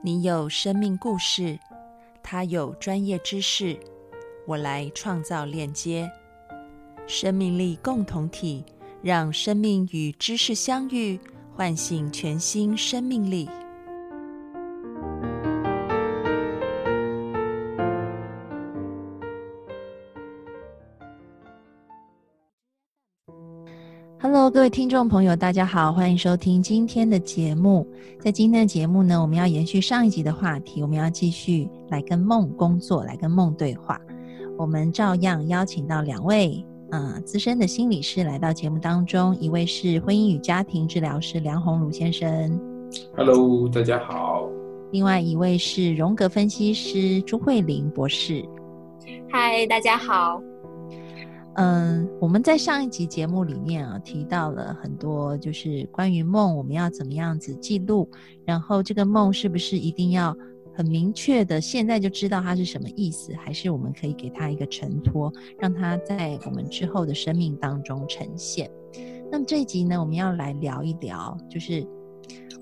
你有生命故事，他有专业知识，我来创造链接，生命力共同体，让生命与知识相遇，唤醒全新生命力。各位听众朋友，大家好，欢迎收听今天的节目。在今天的节目呢，我们要延续上一集的话题，我们要继续来跟梦工作，来跟梦对话。我们照样邀请到两位呃资深的心理师来到节目当中，一位是婚姻与家庭治疗师梁鸿儒先生，Hello，大家好。另外一位是荣格分析师朱慧玲博士，嗨，大家好。嗯，我们在上一集节目里面啊提到了很多，就是关于梦，我们要怎么样子记录，然后这个梦是不是一定要很明确的，现在就知道它是什么意思，还是我们可以给它一个承托，让它在我们之后的生命当中呈现。那么这一集呢，我们要来聊一聊，就是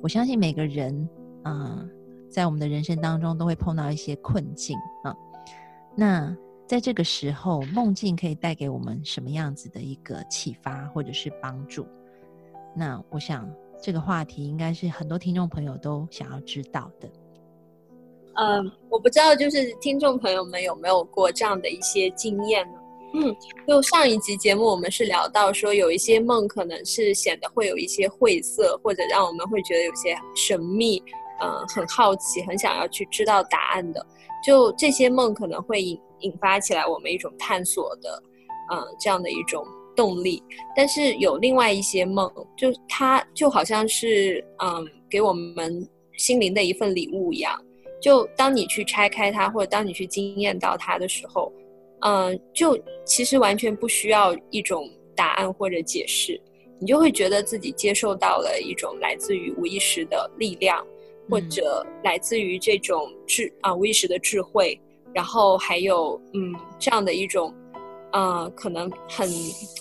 我相信每个人啊，在我们的人生当中都会碰到一些困境啊，那。在这个时候，梦境可以带给我们什么样子的一个启发或者是帮助？那我想这个话题应该是很多听众朋友都想要知道的。嗯，我不知道就是听众朋友们有没有过这样的一些经验呢？嗯，就上一集节目我们是聊到说，有一些梦可能是显得会有一些晦涩，或者让我们会觉得有些神秘，嗯，很好奇，很想要去知道答案的。就这些梦可能会引引发起来我们一种探索的，嗯，这样的一种动力。但是有另外一些梦，就它就好像是嗯，给我们心灵的一份礼物一样。就当你去拆开它，或者当你去惊艳到它的时候，嗯，就其实完全不需要一种答案或者解释，你就会觉得自己接受到了一种来自于无意识的力量。或者来自于这种智啊无意识的智慧，然后还有嗯这样的一种，呃可能很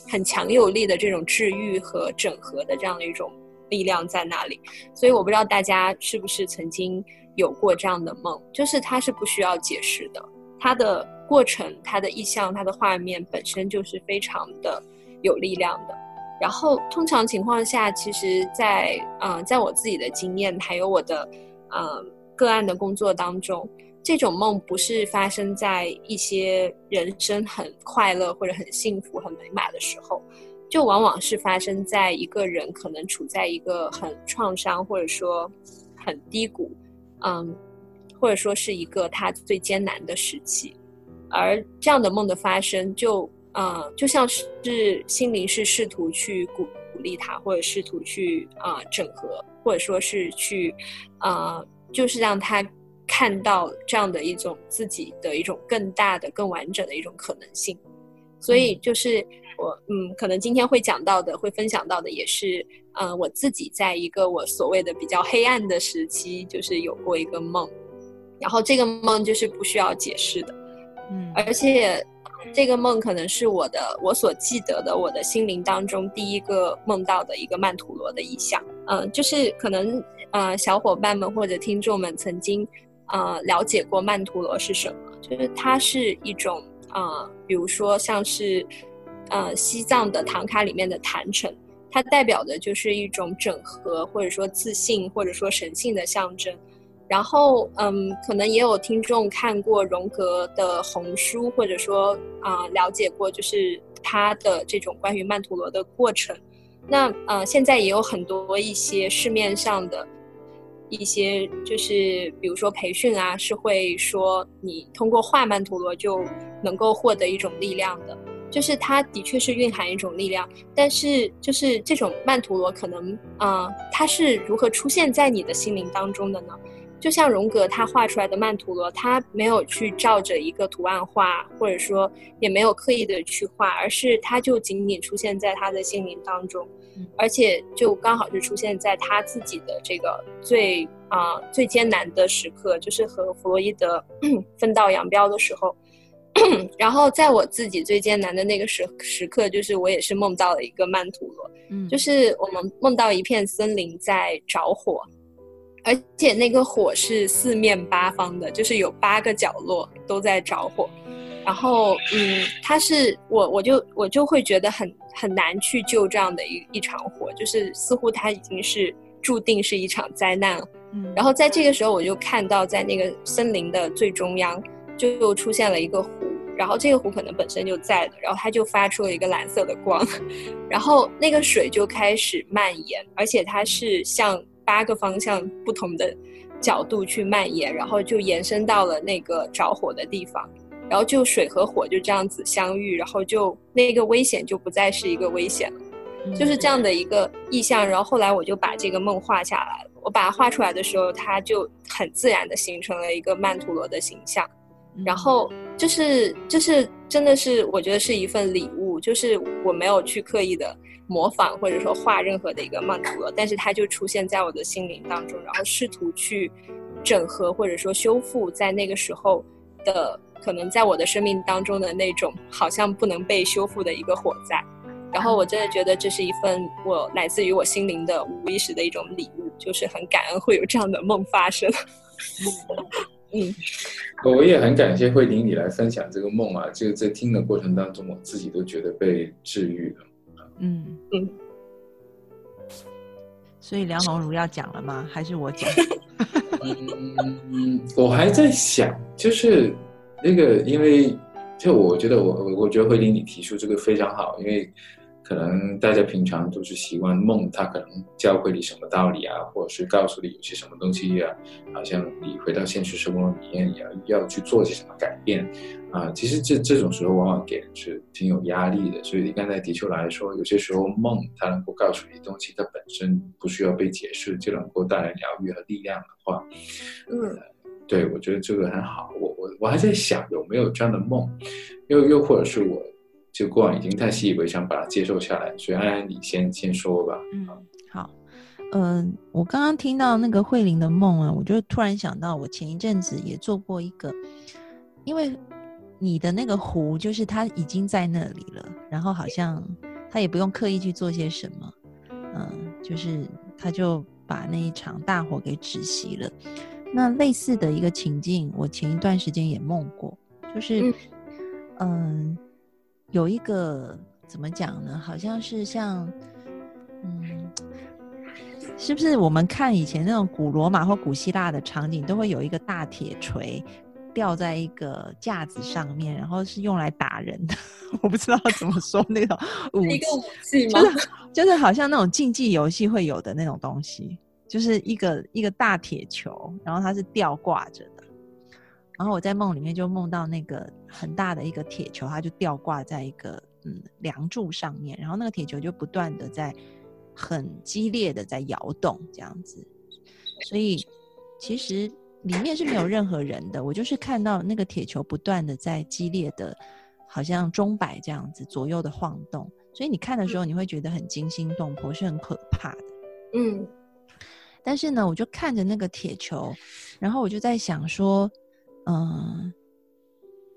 很强有力的这种治愈和整合的这样的一种力量在那里。所以我不知道大家是不是曾经有过这样的梦，就是它是不需要解释的，它的过程、它的意象、它的画面本身就是非常的有力量的。然后，通常情况下，其实，在嗯，在我自己的经验，还有我的嗯个案的工作当中，这种梦不是发生在一些人生很快乐或者很幸福、很美满的时候，就往往是发生在一个人可能处在一个很创伤或者说很低谷，嗯，或者说是一个他最艰难的时期，而这样的梦的发生就。嗯，就像是心灵是试图去鼓鼓励他，或者试图去啊整合，或者说是去啊，就是让他看到这样的一种自己的一种更大的、更完整的一种可能性。所以，就是我嗯，可能今天会讲到的、会分享到的，也是嗯，我自己在一个我所谓的比较黑暗的时期，就是有过一个梦，然后这个梦就是不需要解释的，嗯，而且。这个梦可能是我的我所记得的，我的心灵当中第一个梦到的一个曼陀罗的意象。嗯，就是可能呃小伙伴们或者听众们曾经呃了解过曼陀罗是什么，就是它是一种呃，比如说像是呃西藏的唐卡里面的坛城，它代表的就是一种整合或者说自信或者说神性的象征。然后，嗯，可能也有听众看过荣格的红书，或者说啊，了解过就是他的这种关于曼陀罗的过程。那呃，现在也有很多一些市面上的一些，就是比如说培训啊，是会说你通过画曼陀罗就能够获得一种力量的，就是它的确是蕴含一种力量。但是，就是这种曼陀罗可能啊，它是如何出现在你的心灵当中的呢？就像荣格他画出来的曼陀罗，他没有去照着一个图案画，或者说也没有刻意的去画，而是他就仅仅出现在他的心灵当中，而且就刚好是出现在他自己的这个最啊最艰难的时刻，就是和弗洛伊德 分道扬镳的时候。然后在我自己最艰难的那个时时刻，就是我也是梦到了一个曼陀罗，嗯，就是我们梦到一片森林在着火。而且那个火是四面八方的，就是有八个角落都在着火。然后，嗯，它是我，我就我就会觉得很很难去救这样的一一场火，就是似乎它已经是注定是一场灾难了。嗯，然后在这个时候，我就看到在那个森林的最中央，就又出现了一个湖，然后这个湖可能本身就在的，然后它就发出了一个蓝色的光，然后那个水就开始蔓延，而且它是向八个方向不同的角度去蔓延，然后就延伸到了那个着火的地方。然后就水和火就这样子相遇，然后就那个危险就不再是一个危险了，就是这样的一个意象。然后后来我就把这个梦画下来了。我把它画出来的时候，它就很自然的形成了一个曼陀罗的形象。然后就是就是真的是我觉得是一份礼物，就是我没有去刻意的模仿或者说画任何的一个曼陀罗，但是它就出现在我的心灵当中，然后试图去整合或者说修复在那个时候的。可能在我的生命当中的那种好像不能被修复的一个火灾，然后我真的觉得这是一份我来自于我心灵的无意识的一种礼物，就是很感恩会有这样的梦发生。嗯，我也很感谢慧玲你来分享这个梦啊，就在听的过程当中，我自己都觉得被治愈了。嗯嗯，所以梁鸿儒要讲了吗？还是我讲？嗯，我还在想，就是。那个，因为就我觉得，我我我觉得慧玲你提出这个非常好，因为可能大家平常都是习惯梦，它可能教会你什么道理啊，或者是告诉你有些什么东西啊，好像你回到现实生活里面也要要去做些什么改变啊。其实这这种时候往往给人是挺有压力的。所以你刚才的确来说，有些时候梦它能够告诉你东西，它本身不需要被解释，就能够带来疗愈和力量的话，嗯。对，我觉得这个很好。我我我还在想有没有这样的梦，又又或者是我就过往已经太习以为常，把它接受下来。所以安安，你先先说吧。嗯，好。嗯，我刚刚听到那个慧玲的梦啊，我就突然想到，我前一阵子也做过一个，因为你的那个湖就是它已经在那里了，然后好像他也不用刻意去做些什么，嗯，就是他就把那一场大火给止息了。那类似的一个情境，我前一段时间也梦过，就是，嗯，有一个怎么讲呢？好像是像，嗯，是不是我们看以前那种古罗马或古希腊的场景，都会有一个大铁锤吊在一个架子上面，然后是用来打人的？我不知道怎么说那种 武器，就是就是好像那种竞技游戏会有的那种东西。就是一个一个大铁球，然后它是吊挂着的，然后我在梦里面就梦到那个很大的一个铁球，它就吊挂在一个嗯梁柱上面，然后那个铁球就不断的在很激烈的在摇动这样子，所以其实里面是没有任何人的，我就是看到那个铁球不断的在激烈的，好像钟摆这样子左右的晃动，所以你看的时候你会觉得很惊心动魄，是很可怕的，嗯。但是呢，我就看着那个铁球，然后我就在想说，嗯，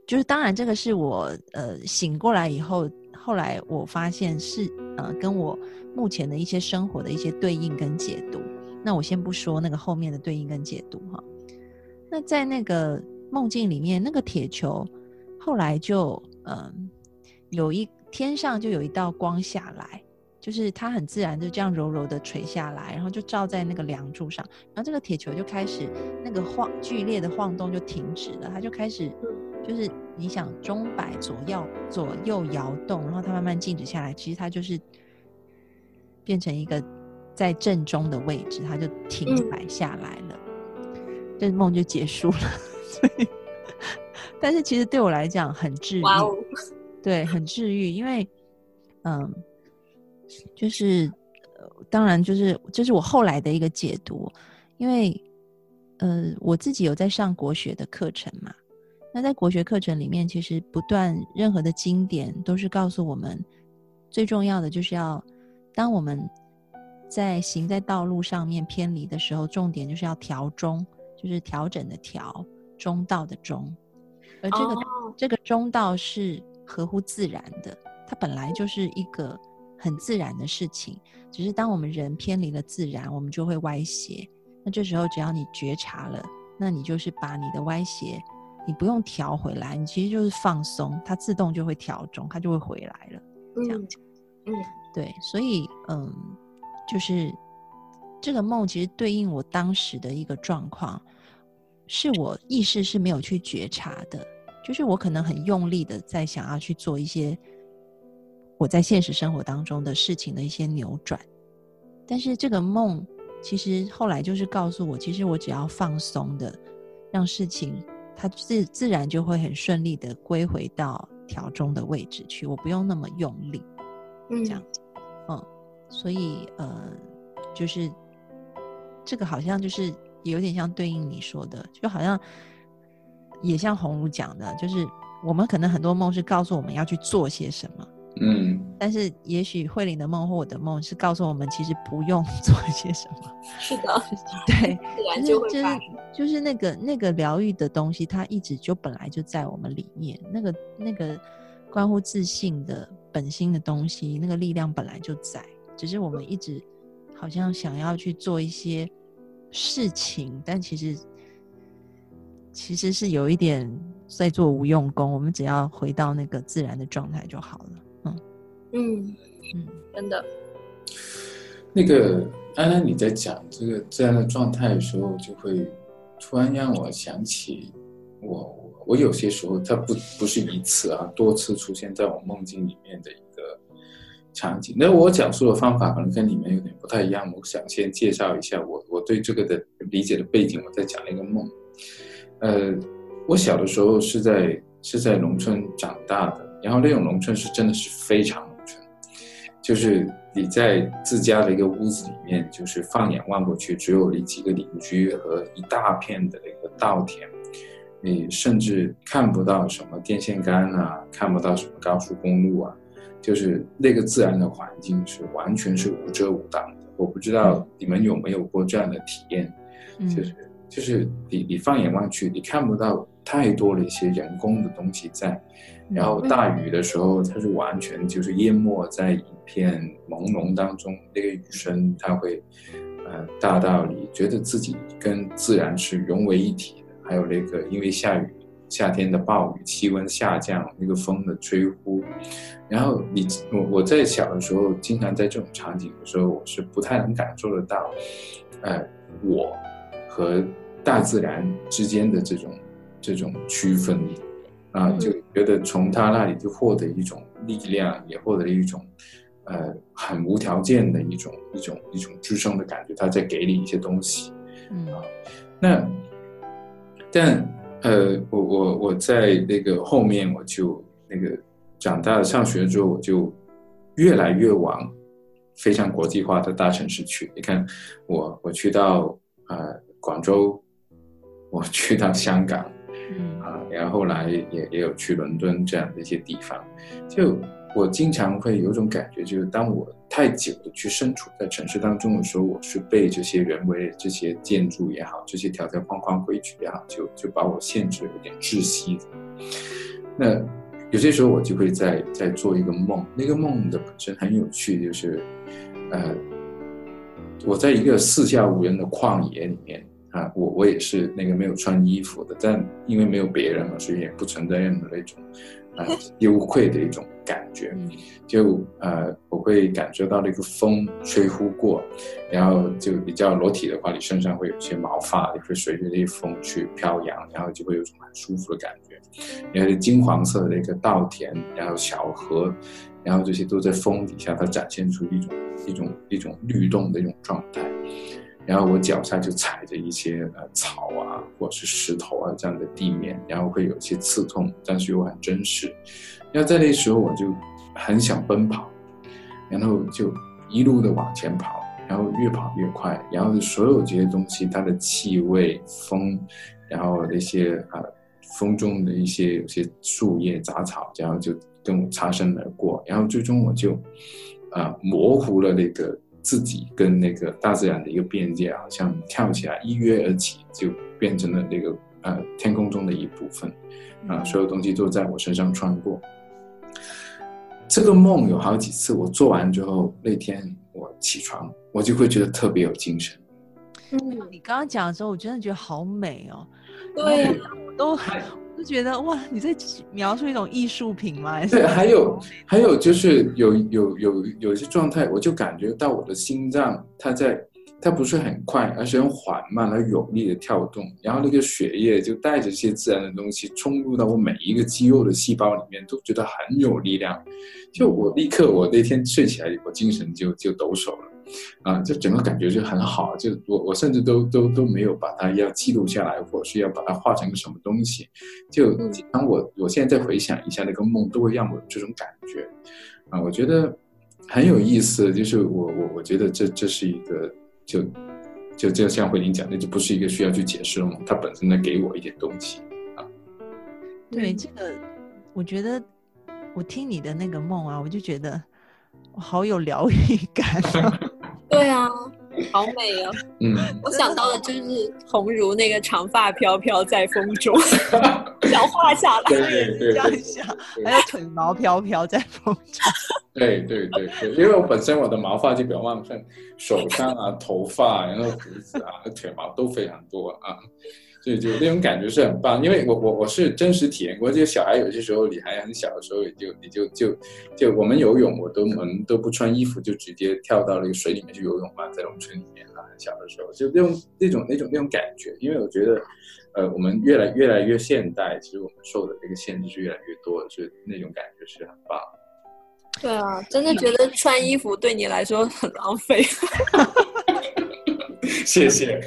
就是当然这个是我呃醒过来以后，后来我发现是呃跟我目前的一些生活的一些对应跟解读。那我先不说那个后面的对应跟解读哈。那在那个梦境里面，那个铁球后来就嗯有一天上就有一道光下来。就是它很自然就这样柔柔的垂下来，然后就照在那个梁柱上，然后这个铁球就开始那个晃剧烈的晃动就停止了，它就开始就是你想钟摆左右左右摇动，然后它慢慢静止下来，其实它就是变成一个在正中的位置，它就停摆下来了，这梦就结束了。所以，但是其实对我来讲很治愈，对，很治愈，因为嗯。就是，呃，当然，就是这是我后来的一个解读，因为，呃，我自己有在上国学的课程嘛。那在国学课程里面，其实不断任何的经典都是告诉我们，最重要的就是要，当我们在行在道路上面偏离的时候，重点就是要调中，就是调整的调，中道的中，而这个这个中道是合乎自然的，它本来就是一个。很自然的事情，只是当我们人偏离了自然，我们就会歪斜。那这时候只要你觉察了，那你就是把你的歪斜，你不用调回来，你其实就是放松，它自动就会调中，它就会回来了。这样子，嗯，对，所以嗯，就是这个梦其实对应我当时的一个状况，是我意识是没有去觉察的，就是我可能很用力的在想要去做一些我在现实生活当中的事情的一些扭转，但是这个梦其实后来就是告诉我，其实我只要放松的，让事情它自自然就会很顺利的归回到条中的位置去，我不用那么用力。嗯，这样子，嗯，所以呃，就是这个好像就是有点像对应你说的，就好像也像红儒讲的，就是我们可能很多梦是告诉我们要去做些什么，嗯。但是也许慧玲的梦或我的梦是告诉我们其实不用做些什么，是的，对，自然就是就是就会发生。就是那个那个疗愈的东西，它一直就本来就在我们里面，那个那个关乎自信的本心的东西，那个力量本来就在，只是我们一直好像想要去做一些事情，但其实其实是有一点在做无用功，我们只要回到那个自然的状态就好了。嗯嗯，嗯真的，那个安安你在讲这个这样的状态的时候，就会突然让我想起我我有些时候它不不是一次啊，多次出现在我梦境里面的一个场景。那我讲述的方法可能跟你们有点不太一样，我想先介绍一下我我对这个的理解的背景，我在讲一个梦。呃，我小的时候是在是在农村长大的，然后那种农村是真的是非常农村，就是你在自家的一个屋子里面，就是放眼望过去，只有你几个邻居和一大片的那个稻田，你甚至看不到什么电线杆啊，看不到什么高速公路啊，就是那个自然的环境是完全是无遮无挡的。我不知道你们有没有过这样的体验，嗯就是就是你你放眼望去，你看不到太多了一些人工的东西在，然后大雨的时候，它是完全就是淹没在一片朦胧当中，那个雨声它会呃大到你觉得自己跟自然是融为一体的，还有那个因为下雨。夏天的暴雨，气温下降，那个风的吹呼，然后你我我在小的时候，经常在这种场景的时候，我是不太能感受得到，呃，我和大自然之间的这种这种区分，啊，就觉得从他那里就获得一种力量，也获得了一种呃很无条件的一种一种一种支撑的感觉，他在给你一些东西。嗯那但呃，我我我在那个后面，我就那个长大了上学之后，我就越来越往非常国际化的大城市去。你看，我我去到呃广州，我去到香港，嗯啊，然后后来也也有去伦敦这样的一些地方，就我经常会有种感觉，就是当我太久的去身处在城市当中的时候，我是被这些人为、这些建筑也好，这些条条框框规矩也好，就就把我限制，有点窒息的。那有些时候我就会在在做一个梦，那个梦的本身很有趣，就是呃，我在一个四下无人的旷野里面。啊，我我也是那个没有穿衣服的，但因为没有别人嘛，所以也不存在任何那种，啊、羞愧的一种感觉。嗯就呃，我会感受到那个风吹呼过，然后就比较裸体的话，你身上会有些毛发，也会随着那风去飘扬，然后就会有种很舒服的感觉。然后金黄色的那个稻田，然后小河，然后这些都在风底下，它展现出一种一种一种律动的一种状态。然后我脚下就踩着一些呃草啊，或者是石头啊这样的地面，然后会有一些刺痛，但是又很真实。然后在那时候我就很想奔跑，然后就一路的往前跑，然后越跑越快，然后所有这些东西，它的气味、风，然后那些、呃、风中的一些有些树叶、杂草，然后就跟我擦身而过，然后最终我就、呃、模糊了那个。自己跟那个大自然的一个边界，好像跳起来一跃而起，就变成了那个呃天空中的一部分，啊，所有东西都在我身上穿过。这个梦有好几次，我做完之后，那天我起床，我就会觉得特别有精神。嗯，你刚刚讲的时候，我真的觉得好美哦。对呀、我都就觉得哇，你在描述一种艺术品吗？对，还有还有就是有有有有一些状态，我就感觉到我的心脏它在，它不是很快，而是很缓慢而有力的跳动，然后那个血液就带着一些自然的东西冲入到我每一个肌肉的细胞里面，都觉得很有力量。就我立刻，我那天睡起来，我精神就就抖擞了。啊，就整个感觉就很好，就我我甚至都都都没有把它要记录下来，或者是要把它画成个什么东西。就嗯当我我现在再回想一下那个梦，都会让我有这种感觉。啊，我觉得很有意思，就是我我我觉得这这是一个就就就像慧玲讲的，就不是一个需要去解释的梦，它本身能给我一点东西啊。对这个，我觉得我听你的那个梦啊，我就觉得我好有疗愈感哦。对啊，好美哦！嗯，我想到的就是红如那个长发飘飘在风中，想画下来。这样想，还有腿毛飘飘在风中。对对对对，因为我本身我的毛发就比较旺盛，手上啊、头发，然后胡子啊、腿毛都非常多啊，所以就那种感觉是很棒。因为我我我是真实体验过，这个小孩有些时候你还很小的时候，也就你就就就我们游泳，我都我们都不穿衣服，就直接跳到那个水里面去游泳嘛，在农村里面啊，很小的时候就那种那种那种那种感觉。因为我觉得，呃，我们越来越来越现代，其实我们受的这个限制是越来越多的，所以那种感觉是很棒。对啊，真的觉得穿衣服对你来说很浪费。谢谢。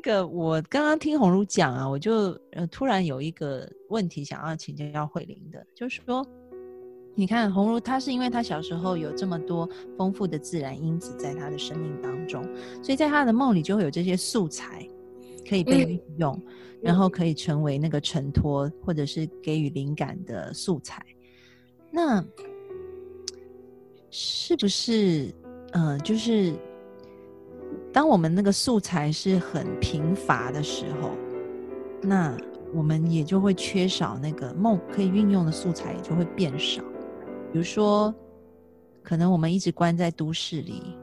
那个，我刚刚听红茹讲啊，我就呃突然有一个问题想要请教慧玲的，就是说，你看红茹她是因为她小时候有这么多丰富的自然因子在她的生命当中，所以在她的梦里就会有这些素材可以被嗯运用，然后可以成为那个承托或者是给予灵感的素材。那是不是呃，就是当我们那个素材是很贫乏的时候，那我们也就会缺少那个梦可以运用的素材，也就会变少。比如说，可能我们一直关在都市里，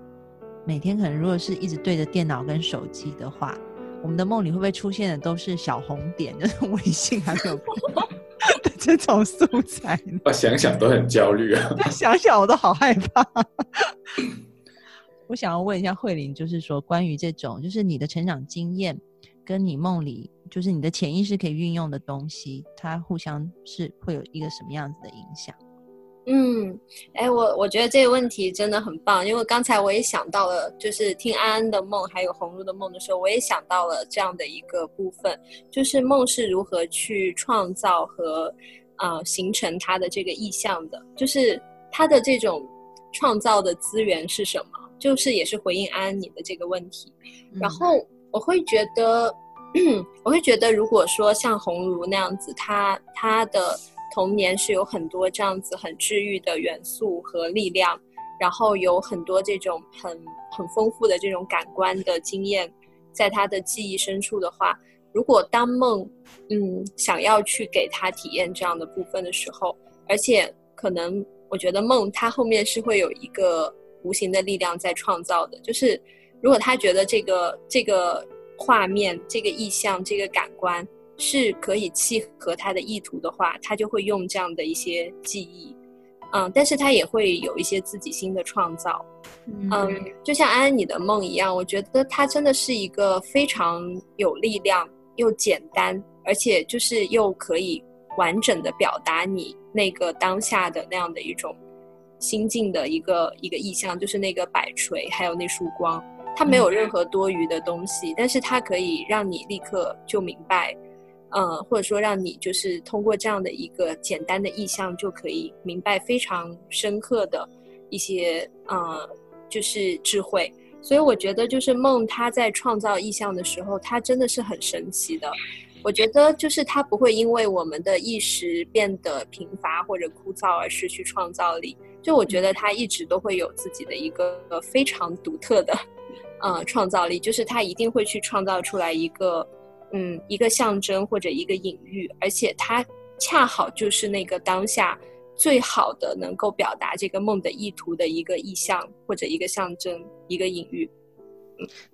每天可能如果是一直对着电脑跟手机的话，我们的梦里会不会出现的都是小红点，就是微信还没有的这种素材呢？我想想都很焦虑啊。想想我都好害怕。我想要问一下慧玲，就是说关于这种，就是你的成长经验跟你梦里，就是你的潜意识可以运用的东西，它互相是会有一个什么样子的影响？嗯，哎，我我觉得这个问题真的很棒，因为刚才我也想到了，就是听安安的梦还有红茹的梦的时候，我也想到了这样的一个部分，就是梦是如何去创造和呃形成它的这个意象的，就是它的这种创造的资源是什么，就是也是回应安安你的这个问题。然后我会觉得，我会觉得，如果说像红茹那样子，她她的童年是有很多这样子很治愈的元素和力量，然后有很多这种很很丰富的这种感官的经验，在她的记忆深处的话，如果当梦，嗯，想要去给她体验这样的部分的时候，而且可能我觉得梦它后面是会有一个无形的力量在创造的，就是如果他觉得这个这个画面、这个意象、这个感官是可以契合他的意图的话，他就会用这样的一些记忆，嗯，但是他也会有一些自己新的创造，嗯。嗯，就像安安你的梦一样，我觉得它真的是一个非常有力量又简单，而且就是又可以完整的表达你那个当下的那样的一种心境的一个一个意象，就是那个摆锤，还有那束光，它没有任何多余的东西，但是它可以让你立刻就明白。呃，或者说让你就是通过这样的一个简单的意象，就可以明白非常深刻的一些呃，就是智慧。所以我觉得，就是梦它在创造意象的时候，它真的是很神奇的。我觉得就是它不会因为我们的意识变得贫乏或者枯燥而失去创造力。就我觉得他一直都会有自己的一个非常独特的呃创造力，就是他一定会去创造出来一个。嗯，一个象征或者一个隐喻，而且它恰好就是那个当下最好的能够表达这个梦的意图的一个意象或者一个象征、一个隐喻。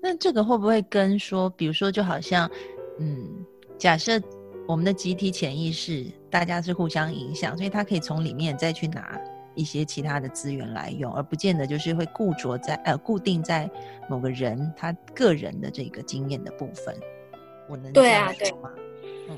那这个会不会跟说，比如说，就好像，嗯，假设我们的集体潜意识大家是互相影响，所以他可以从里面再去拿一些其他的资源来用，而不见得就是会固着在呃固定在某个人他个人的这个经验的部分。我能对啊，对吗？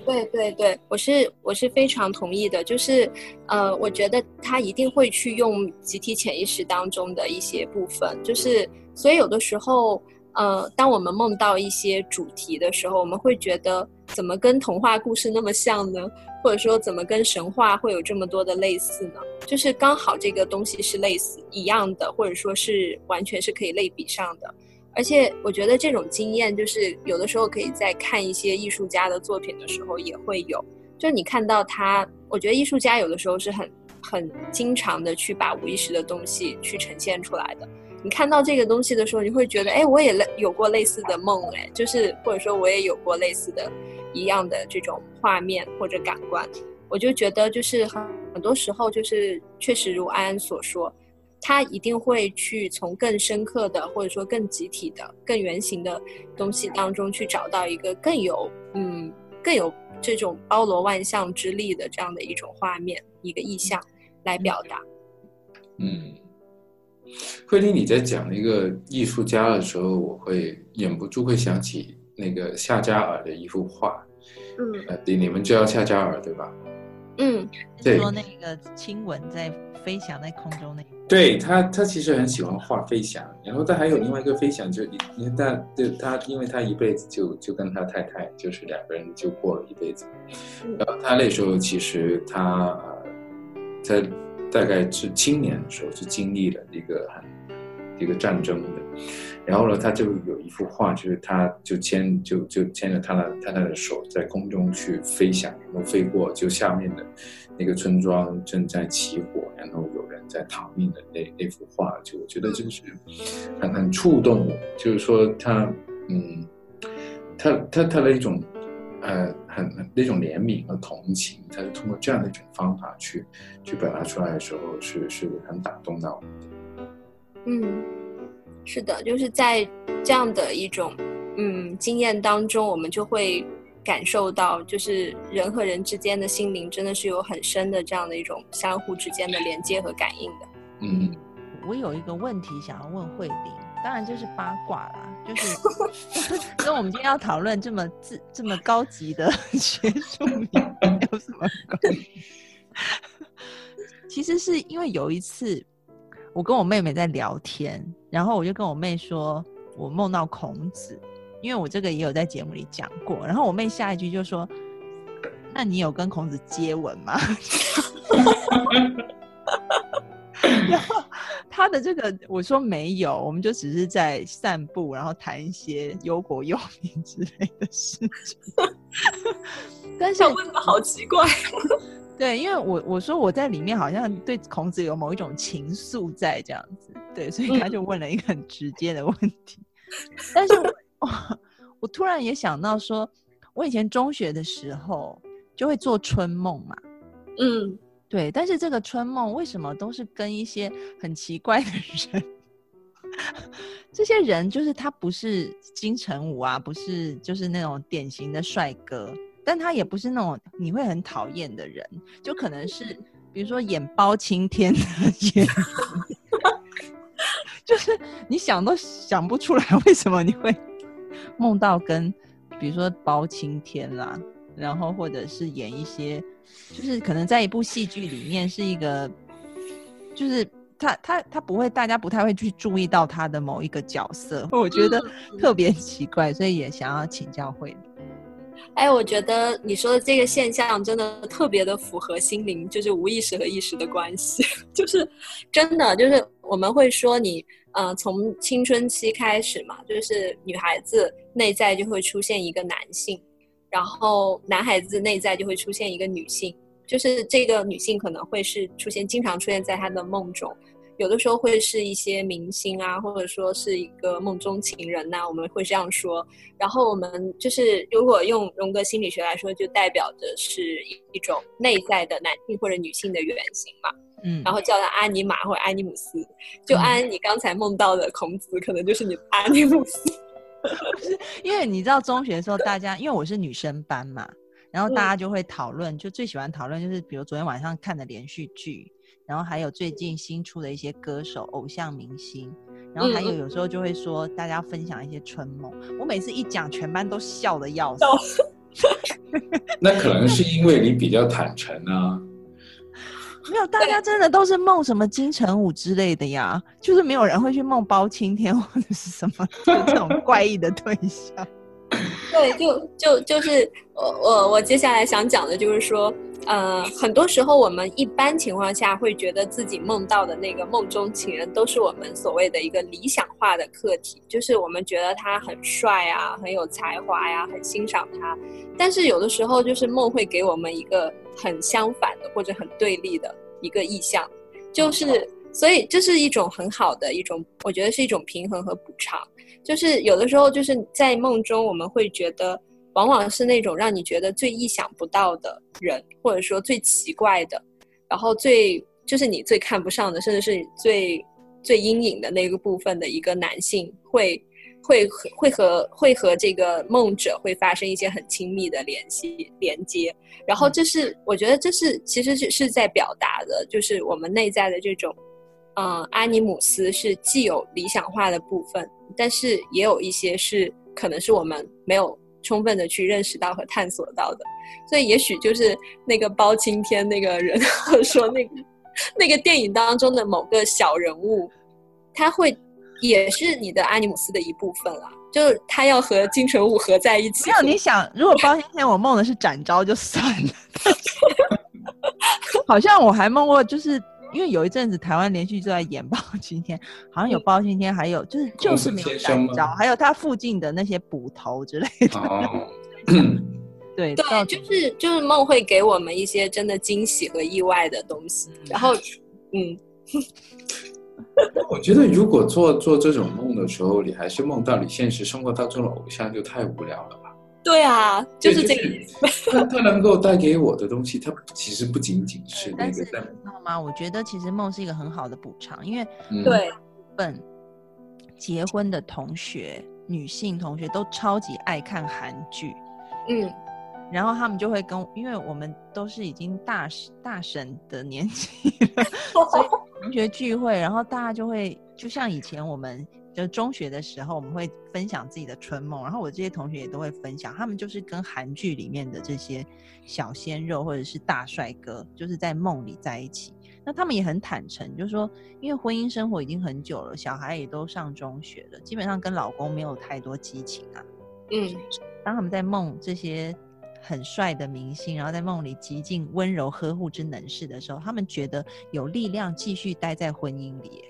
对对对，我是我是非常同意的，就是呃，我觉得他一定会去用集体潜意识当中的一些部分，就是所以有的时候。呃，当我们梦到一些主题的时候，我们会觉得怎么跟童话故事那么像呢？或者说怎么跟神话会有这么多的类似呢？就是刚好这个东西是类似一样的，或者说是完全是可以类比上的。而且我觉得这种经验，就是有的时候可以在看一些艺术家的作品的时候也会有。就你看到他，我觉得艺术家有的时候是很很经常的去把无意识的东西去呈现出来的。你看到这个东西的时候，你会觉得，哎，我也类有过类似的梦，哎，就是或者说我也有过类似的一样的这种画面或者感官，我就觉得就是很很多时候就是确实如安安所说，他一定会去从更深刻的或者说更集体的、更圆形的东西当中去找到一个更有嗯更有这种包罗万象之力的这样的一种画面一个意象来表达，嗯。慧玲，你在讲那个艺术家的时候，我会忍不住会想起那个夏加尔的一幅画。嗯，呃，你你们知道夏加尔对吧？嗯，对，说那个亲吻在飞翔在空中那。对他，他其实很喜欢画飞翔，然后他还有另外一个飞翔，就因为他对他，因为他一辈子就就跟他太太就是两个人就过了一辈子。然后他那时候其实他呃在。大概是青年的时候，是经历了一个很一个战争的，然后呢，他就有一幅画，就是他就牵就就牵着他的太太的手在空中去飞翔，然后飞过就下面的那个村庄正在起火，然后有人在逃命的那那幅画，就我觉得就是很很触动我，就是说他嗯，他他他的一种。呃，很那种怜悯和同情，他是通过这样的一种方法去去表达出来的时候，是是很打动到我的。嗯，是的，就是在这样的一种嗯经验当中，我们就会感受到，就是人和人之间的心灵真的是有很深的这样的一种相互之间的连接和感应的。嗯，我有一个问题想要问慧玲，当然就是八卦啦。就是 跟我们今天要讨论这么自这么高级的 学术名 有什么关系？其实是因为有一次我跟我妹妹在聊天，然后我就跟我妹说我梦到孔子，因为我这个也有在节目里讲过。然后我妹下一句就说：“那你有跟孔子接吻吗？”然后他的这个我说没有，我们就只是在散步，然后谈一些忧国忧民之类的事情。但是问的好奇怪，对，因为我我说我在里面好像对孔子有某一种情愫在这样子，对，所以他就问了一个很直接的问题。但是我我突然也想到说，我以前中学的时候就会做春梦嘛，嗯。对，但是这个春梦为什么都是跟一些很奇怪的人？这些人就是他不是金城武啊，不是就是那种典型的帅哥，但他也不是那种你会很讨厌的人，就可能是比如说演包青天的演，就是你想都想不出来为什么你会梦到跟比如说包青天啦，然后或者是演一些。就是可能在一部戏剧里面是一个，就是他他他不会，大家不太会去注意到他的某一个角色，我觉得特别奇怪，所以也想要请教慧哎，我觉得你说的这个现象真的特别的符合心灵，就是无意识和意识的关系，就是真的，就是我们会说你，呃，从青春期开始嘛，就是女孩子内在就会出现一个男性。然后男孩子内在就会出现一个女性，就是这个女性可能会是出现，经常出现在他的梦中，有的时候会是一些明星啊，或者说是一个梦中情人呐、我们会这样说。然后我们就是如果用荣格心理学来说，就代表着是一一种内在的男性或者女性的原型嘛。嗯，然后叫他阿尼玛或者阿尼姆斯，就嗯按你刚才梦到的孔子，可能就是你的阿尼姆斯。因为你知道中学的时候，大家因为我是女生班嘛，然后大家就会讨论，就最喜欢讨论就是比如昨天晚上看的连续剧，然后还有最近新出的一些歌手、偶像明星，然后还有有时候就会说大家分享一些春梦。我每次一讲，全班都笑的要死。那可能是因为你比较坦诚啊。没有，大家真的都是梦什么金城武之类的呀，就是没有人会去梦包青天或者是什么就这种 怪异的对象。对，就就就是我我我接下来想讲的就是说，呃，很多时候我们一般情况下会觉得自己梦到的那个梦中情人都是我们所谓的一个理想化的客体，就是我们觉得他很帅啊，很有才华呀、很欣赏他。但是有的时候就是梦会给我们一个很相反的或者很对立的一个意象，就是所以这是一种很好的一种，我觉得是一种平衡和补偿。就是有的时候就是在梦中，我们会觉得往往是那种让你觉得最意想不到的人，或者说最奇怪的，然后最就是你最看不上的，甚至是最最阴影的那个部分的一个男性，会会和会和会和这个梦者会发生一些很亲密的联系连接。然后这是我觉得这是其实是是在表达的，就是我们内在的这种。嗯，阿尼姆斯是既有理想化的部分，但是也有一些是可能是我们没有充分的去认识到和探索到的，所以也许就是那个包青天那个人，或者说那个那个电影当中的某个小人物，他会也是你的阿尼姆斯的一部分了，就是他要和金城武合在一起。没有，你想，如果包青天我梦的是展昭就算了，好像我还梦过，就是因为有一阵子台湾连续就在演包青天，好像有包青天，还有就是就是没有展昭，还有他附近的那些捕头之类的，哦，对，对，就是就是梦会给我们一些真的惊喜和意外的东西，然后嗯。我觉得如果做做这种梦的时候，你还是梦到你现实生活当中的偶像，就太无聊了吧？对啊，就是这个对意思。它 它能够带给我的东西，它其实不仅仅是那但是你个在知道吗？我觉得其实梦是一个很好的补偿，因为嗯对，本结婚的同学，女性同学都超级爱看韩剧，嗯，然后他们就会跟，因为我们都是已经大大神的年纪了，所以 同学聚会，然后大家就会，就像以前我们就中学的时候，我们会分享自己的春梦，然后我这些同学也都会分享，他们就是跟韩剧里面的这些小鲜肉或者是大帅哥，就是在梦里在一起。那他们也很坦诚，就是说，因为婚姻生活已经很久了，小孩也都上中学了，基本上跟老公没有太多激情啊。嗯，当他们在梦这些很帅的明星，然后在梦里极尽温柔呵护之能事的时候，他们觉得有力量继续待在婚姻里。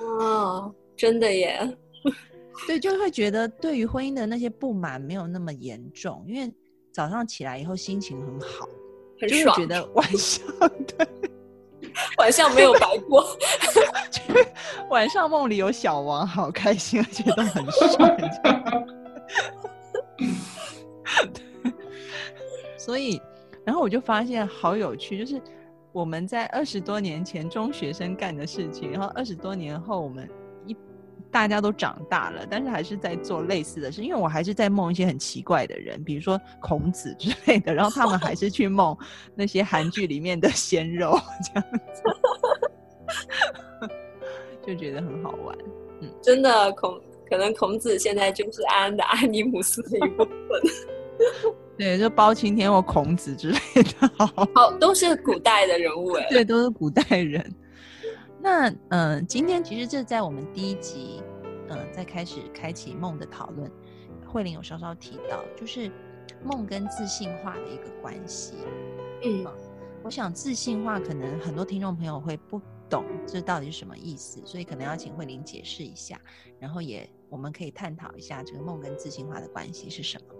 哦，真的耶，对，就会觉得对于婚姻的那些不满没有那么严重，因为早上起来以后心情很好，很爽就会觉，得晚上 对晚上没有白过。晚上梦里有小王，好开心，而且都很帅。所以，然后我就发现好有趣，就是我们在二十多年前中学生干的事情，然后二十多年后我们一大家都长大了，但是还是在做类似的事。因为我还是在梦一些很奇怪的人，比如说孔子之类的，然后他们还是去梦那些韩剧里面的鲜肉，这样子，就觉得很好玩。嗯真的孔，可能孔子现在就是安安的阿尼姆斯的一部分。对，就包青天或孔子之类的，好，好，都是古代的人物哎。对，都是古代人。那嗯、呃今天其实这在我们第一集，嗯、在开始开启梦的讨论，慧玲有稍稍提到，就是梦跟自信化的一个关系。嗯我想自信化可能很多听众朋友会不懂这到底是什么意思，所以可能要请慧玲解释一下，然后也我们可以探讨一下这个梦跟自信化的关系是什么。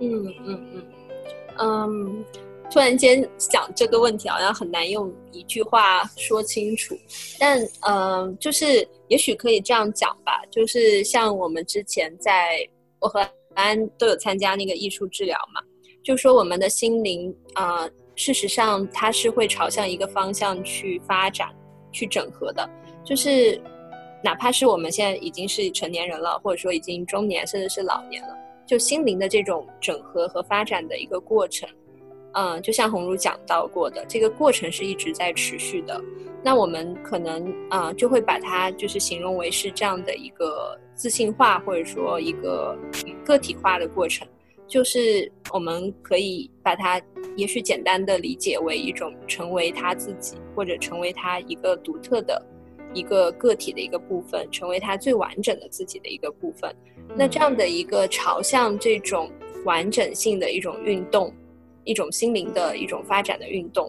嗯嗯嗯嗯，突然间想这个问题，好像很难用一句话说清楚。但嗯，就是也许可以这样讲吧，就是像我们之前在我和安都有参加那个艺术治疗嘛，就说我们的心灵啊，事实上它是会朝向一个方向去发展、去整合的，就是哪怕是我们现在已经是成年人了，或者说已经中年，甚至是老年了，就心灵的这种整合和发展的一个过程。嗯，就像红茹讲到过的，这个过程是一直在持续的。那我们可能啊，就会把它就是形容为是这样的一个自信化，或者说一个个体化的过程。就是我们可以把它，也许简单的理解为一种成为他自己，或者成为他一个独特的一个个体的一个部分，成为他最完整的自己的一个部分。那这样的一个朝向这种完整性的一种运动。一种心灵的一种发展的运动，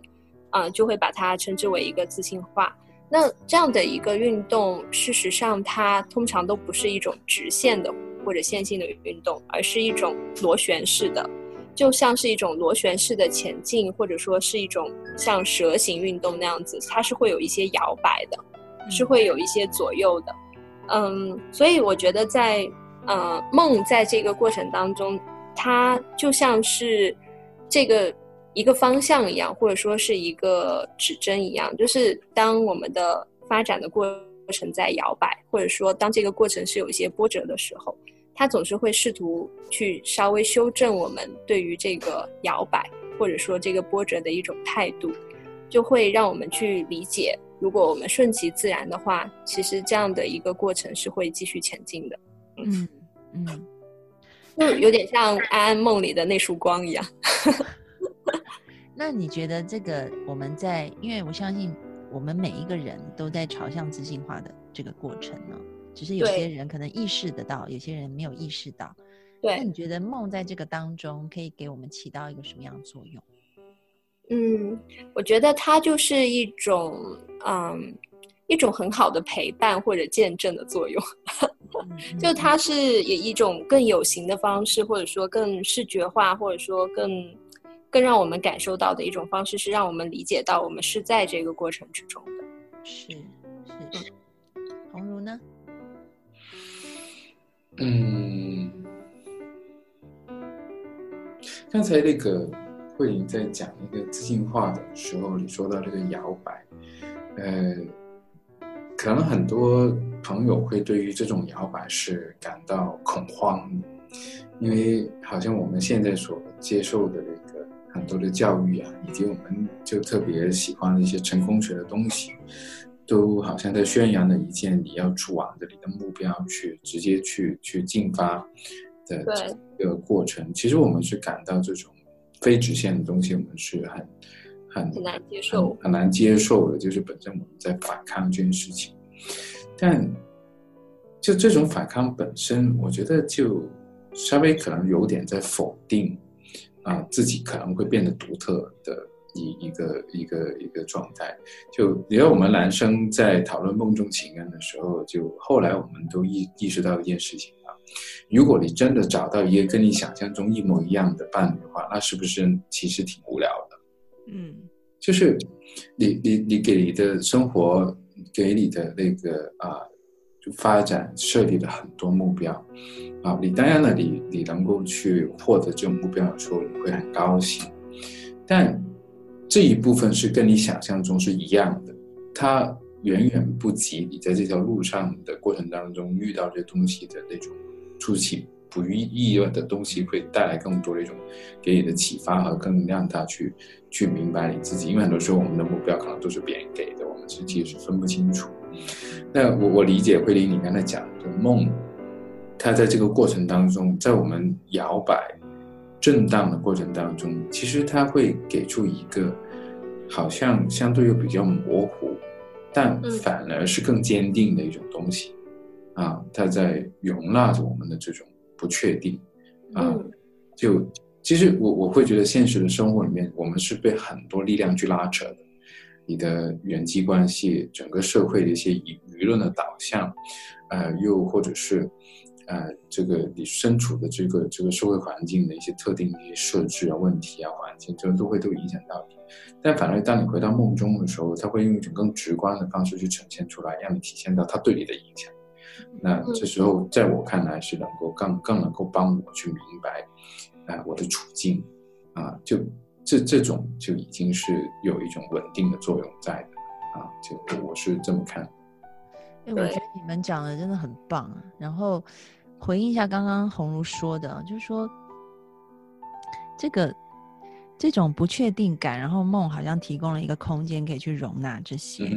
啊，就会把它称之为一个自信化。那这样的一个运动，事实上它通常都不是一种直线的或者线性的运动，而是一种螺旋式的，就像是一种螺旋式的前进，或者说是一种像蛇形运动那样子，它是会有一些摇摆的，是会有一些左右的。嗯，所以我觉得在呃梦在这个过程当中，它就像是。这个一个方向一样，或者说是一个指针一样，就是当我们的发展的过程在摇摆，或者说当这个过程是有一些波折的时候，它总是会试图去稍微修正我们对于这个摇摆或者说这个波折的一种态度，就会让我们去理解，如果我们顺其自然的话，其实这样的一个过程是会继续前进的。嗯嗯。就有点像安安梦里的那束光一样。那你觉得这个我们在，因为我相信我们每一个人都在朝向自信化的这个过程呢，只是有些人可能意识得到，有些人没有意识到。对。那你觉得梦在这个当中可以给我们起到一个什么样的作用？嗯，我觉得它就是一种，嗯，一种很好的陪伴或者见证的作用。就它是以一种更有形的方式，或者说更视觉化，或者说更更让我们感受到的一种方式，是让我们理解到我们是在这个过程之中的。是是是，红茹呢？嗯，刚才那个慧玲在讲那个自信化的时候，你说到这个摇摆，呃。可能很多朋友会对于这种摇摆是感到恐慌，因为好像我们现在所接受的那个很多的教育啊，以及我们就特别喜欢的一些成功学的东西，都好像在宣扬的一件你要去往着你的目标去直接去去进发的这个过程。其实我们是感到这种非直线的东西，我们是很。很难接受，很难接受的，就是本身我们在反抗这件事情，但就这种反抗本身，我觉得就稍微可能有点在否定啊自己可能会变得独特的一一个一个一个状态。就因为我们男生在讨论梦中情人的时候，就后来我们都意意识到一件事情啊，如果你真的找到一个跟你想象中一模一样的伴侣的话，那是不是其实挺无聊的？嗯。就是你你你给你的生活给你的那个啊，就发展设立了很多目标啊，你当然了，你你能够去获得这种目标的时候，你会很高兴，但这一部分是跟你想象中是一样的，它远远不及你在这条路上的过程当中遇到这东西的那种出奇。不预意外的东西会带来更多的一种给你的启发和更让他去去明白你自己，因为很多时候我们的目标可能都是别人给的，我们实际是分不清楚。那我我理解慧玲你刚才讲的梦，它在这个过程当中，在我们摇摆、震荡的过程当中，其实它会给出一个好像相对又比较模糊，但反而是更坚定的一种东西啊，它在容纳着我们的这种。不确定，啊，就其实我我会觉得现实的生活里面，我们是被很多力量去拉扯的，你的人际关系，整个社会的一些舆舆论的导向，呃，又或者是呃，这个你身处的这个这个社会环境的一些特定的一些设置啊、问题啊、环境，这都会都影响到你。但反而当你回到梦中的时候，他会用一种更直观的方式去呈现出来，让你体现到他对你的影响。那这时候，在我看来是能够更更能够帮我去明白，啊，我的处境，啊，就这这种就已经是有一种稳定的作用在的，啊，就我是这么看。哎，我觉得你们讲的真的很棒。然后回应一下刚刚红如说的，就是说这个这种不确定感，然后梦好像提供了一个空间可以去容纳这些，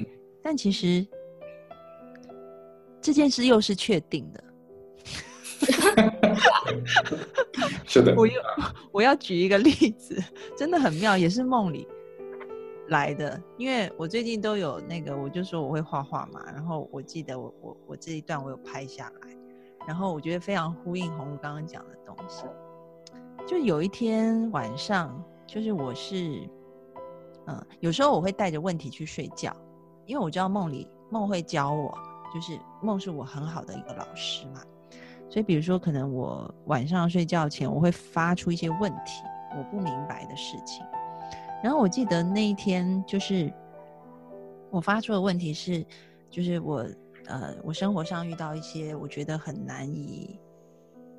但其实。这件事又是确定的，是的。我又我要举一个例子，真的很妙，也是梦里来的。因为我最近都有那个，我就说我会画画嘛，然后我记得我我我这一段我有拍下来，然后我觉得非常呼应红刚刚讲的东西。就有一天晚上，就是我是嗯，有时候我会带着问题去睡觉，因为我知道梦里梦会教我。就是梦是我很好的一个老师嘛，所以比如说，可能我晚上睡觉前，我会发出一些问题，我不明白的事情。然后我记得那一天，就是我发出的问题是，就是我呃，我生活上遇到一些我觉得很难以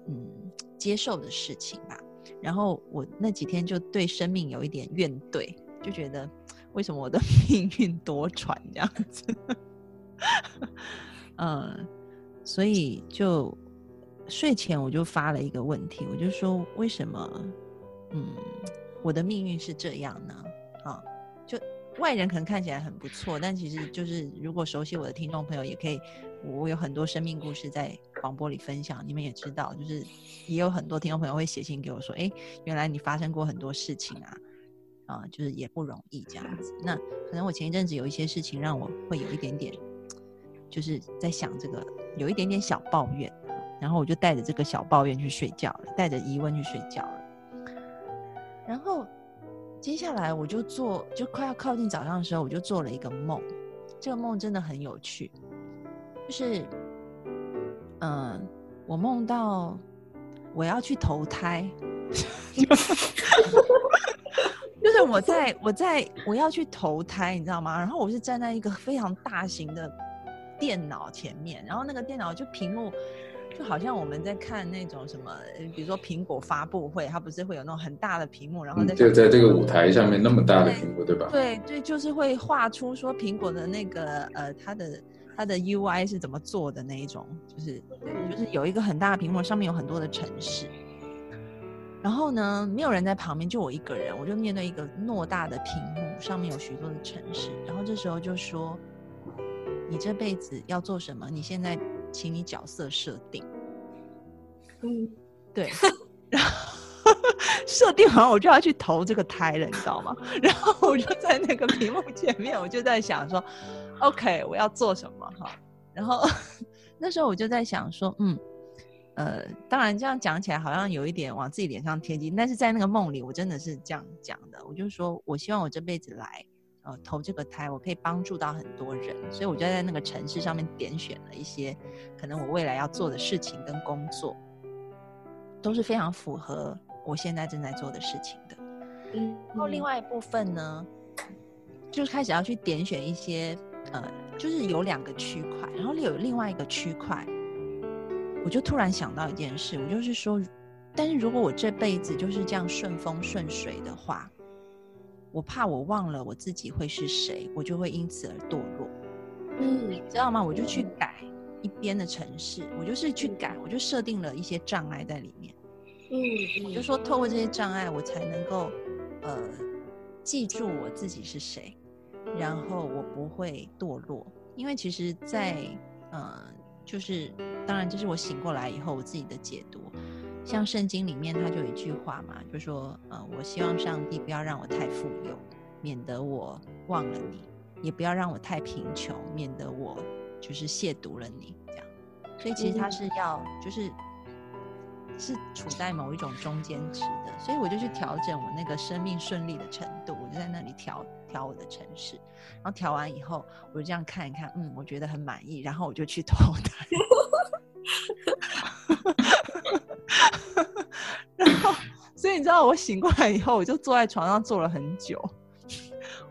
嗯接受的事情吧。然后我那几天就对生命有一点怨怼，就觉得为什么我的 命运多舛这样子。嗯，所以就睡前我就发了一个问题，我就说为什么，嗯，我的命运是这样呢？啊，就外人可能看起来很不错，但其实就是如果熟悉我的听众朋友也可以，我有很多生命故事在广播里分享，你们也知道，就是也有很多听众朋友会写信给我说，哎，原来你发生过很多事情啊。啊，就是也不容易这样子。那可能我前一阵子有一些事情让我会有一点点。就是在想这个，有一点点小抱怨，然后我就带着这个小抱怨去睡觉了，带着疑问去睡觉了。然后接下来我就做，就快要靠近早上的时候，我就做了一个梦。这个梦真的很有趣，就是，嗯，我梦到我要去投胎，就是我在我在我要去投胎，你知道吗？然后我是站在一个非常大型的。电脑前面，然后那个电脑就屏幕，就好像我们在看那种什么，比如说苹果发布会，它不是会有那种很大的屏幕，然后在就在这个舞台上面那么大的屏幕，对吧？对对，就是会画出说苹果的那个呃，它的它的 UI 是怎么做的那一种，就是对，就是有一个很大的屏幕，上面有很多的城市，然后呢，没有人在旁边，就我一个人，我就面对一个偌大的屏幕，上面有许多的城市，然后这时候就说。你这辈子要做什么？你现在，请你角色设定。嗯，对。然后设定完，我就要去投这个胎了，你知道吗？然后我就在那个屏幕前面，我就在想说，OK，我要做什么？哈。然后那时候我就在想说，嗯，呃，当然这样讲起来好像有一点往自己脸上贴金，但是在那个梦里，我真的是这样讲的。我就说我希望我这辈子来。呃，投这个胎，我可以帮助到很多人，所以我就在那个城市上面点选了一些可能我未来要做的事情跟工作，都是非常符合我现在正在做的事情的。嗯，然后另外一部分呢，就开始要去点选一些呃，就是有两个区块，然后有另外一个区块，我就突然想到一件事，我就是说，但是如果我这辈子就是这样顺风顺水的话。我怕我忘了我自己会是谁，我就会因此而堕落。嗯，你知道吗？我就去改一边的城市，我就是去改，我就设定了一些障碍在里面。嗯，我就说透过这些障碍，我才能够呃记住我自己是谁，然后我不会堕落。因为其实，在呃，就是当然，这是我醒过来以后我自己的解读。像圣经里面，他就有一句话嘛，就说：“呃，我希望上帝不要让我太富有，免得我忘了你；也不要让我太贫穷，免得我就是亵渎了你这样。所以其实他是要就是是处在某一种中间值的。所以我就去调整我那个生命顺利的程度我就在那里调调我的城市。然后调完以后我就这样看一看嗯我觉得很满意然后我就去投胎。然后所以你知道我醒过来以后我就坐在床上坐了很久。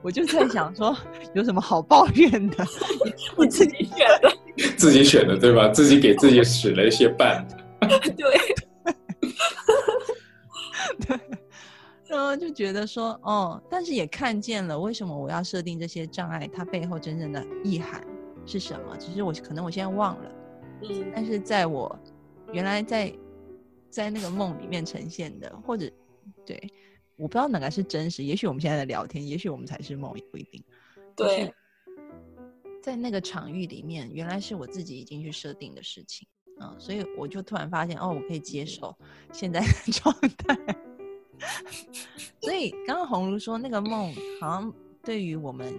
我就在想说，有什么好抱怨的？我自己选的，自己选的对吧？自己给自己使了一些绊。对。对，然后就觉得说，哦，但是也看见了为什么我要设定这些障碍，它背后真正的意涵是什么？只是我可能我现在忘了，嗯，但是在我原来在在那个梦里面呈现的，或者对，我不知道哪个是真实，也许我们现在的聊天，也许我们才是梦，也不一定。对，在那个场域里面，原来是我自己已经去设定的事情。嗯，所以我就突然发现，哦，我可以接受现在的 状态。所以刚刚红如说那个梦，好像对于我们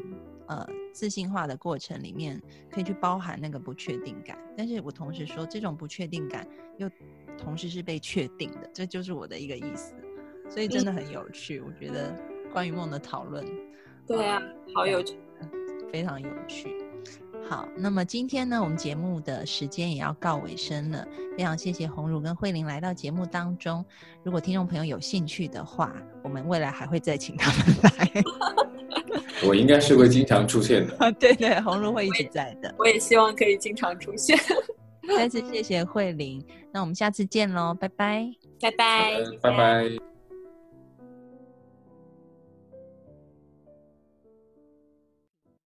呃自信化的过程里面，可以去包含那个不确定感。但是我同时说，这种不确定感又同时是被确定的，这就是我的一个意思。所以真的很有趣，我觉得关于梦的讨论，对啊，好有趣，非常有趣。好，那么今天呢，我们节目的时间也要告尾声了。非常谢谢红茹跟慧玲来到节目当中。如果听众朋友有兴趣的话，我们未来还会再请他们来。我应该是会经常出现的。啊，对对，红茹会一直在的。我也希望可以经常出现。再次谢谢慧玲，那我们下次见喽，拜拜，拜拜，拜拜。